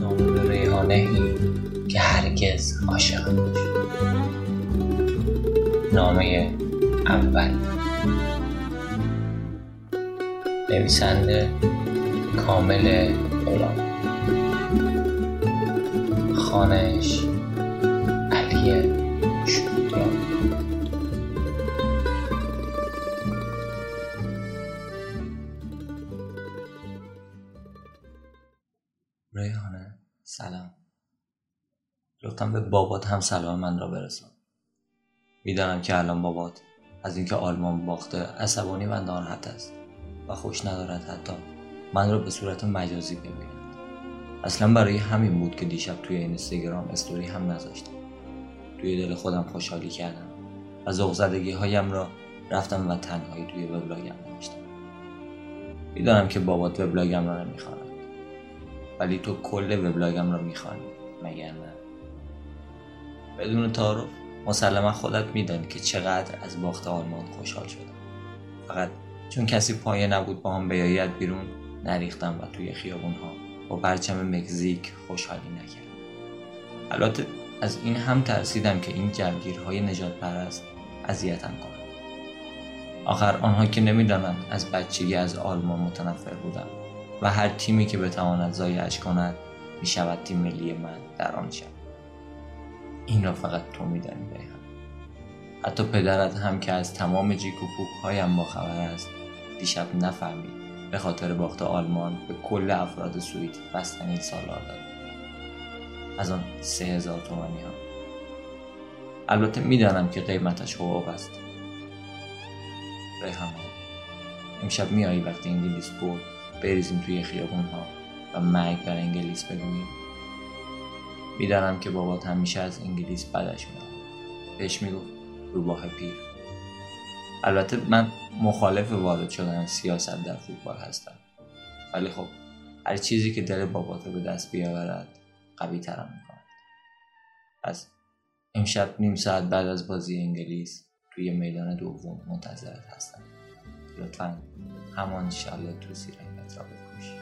نام ریحانه ای که هرگز عاشق نشد نامه اول. نویسنده کامل غلام. خانش علی شودیان ریحانه سلام. لطفا به بابات هم سلام من را برسان. می‌دانم که الان بابات از اینکه آلمان باخته عصبانی و ناراحت است و خوش ندارد حتی من را به صورت مجازی ببیند. اصلا برای همین بود که دیشب توی اینستاگرام استوری هم نذاشتم. توی دل خودم خوشحالی کردم و ذوق هایم را رفتم و تنهایی توی وبلاگم نوشتم. می‌دانم که بابات وبلاگم را نمی‌خواند ولی تو کل وبلاگم را می‌خوانی مگر نه؟ بدون تعارف مسلما خودت میدانی که چقدر از باخت آلمان خوشحال شدم. فقط چون کسی پایه نبود با هم بیاید بیرون نریختم و توی خیابون ها با پرچم مکزیک خوشحالی نکردم. البته از این هم ترسیدم که این جوگیرهای نجات پرست اذیتم کنند. آخر آنها که نمی‌دانند از بچگی از آلمان متنفر بودم و هر تیمی که بتواند زایش کند می شود تیم ملی من در آن شب این را فقط تو میدانی بیهم حتی پدرت هم که از تمام جیک و پوک هایم با خبر است دیشب نفهمید به خاطر باخت آلمان به کل افراد سوئد بستنی سالار داد از آن سه هزار تومانی ها. البته می‌دانم که قیمتش حقوق است. ریحانه امشب میایی وقتی انگلیس برد بریزیم توی خیابون ها و مرگ بر انگلیس بگوییم. می‌دانم که بابات همیشه از انگلیس بدش میاد بهش می‌گفت روباه پیر. البته من مخالف وارد شدن سیاست در فوتبال هستم. ولی خب هر چیزی که دل بابات به دست بیاورد قوی ترم می‌کند پس امشب نیم ساعت بعد از بازی انگلیس توی میدان دوم منتظرت هستم. لطفا همان شال توسی رنگت را بپوش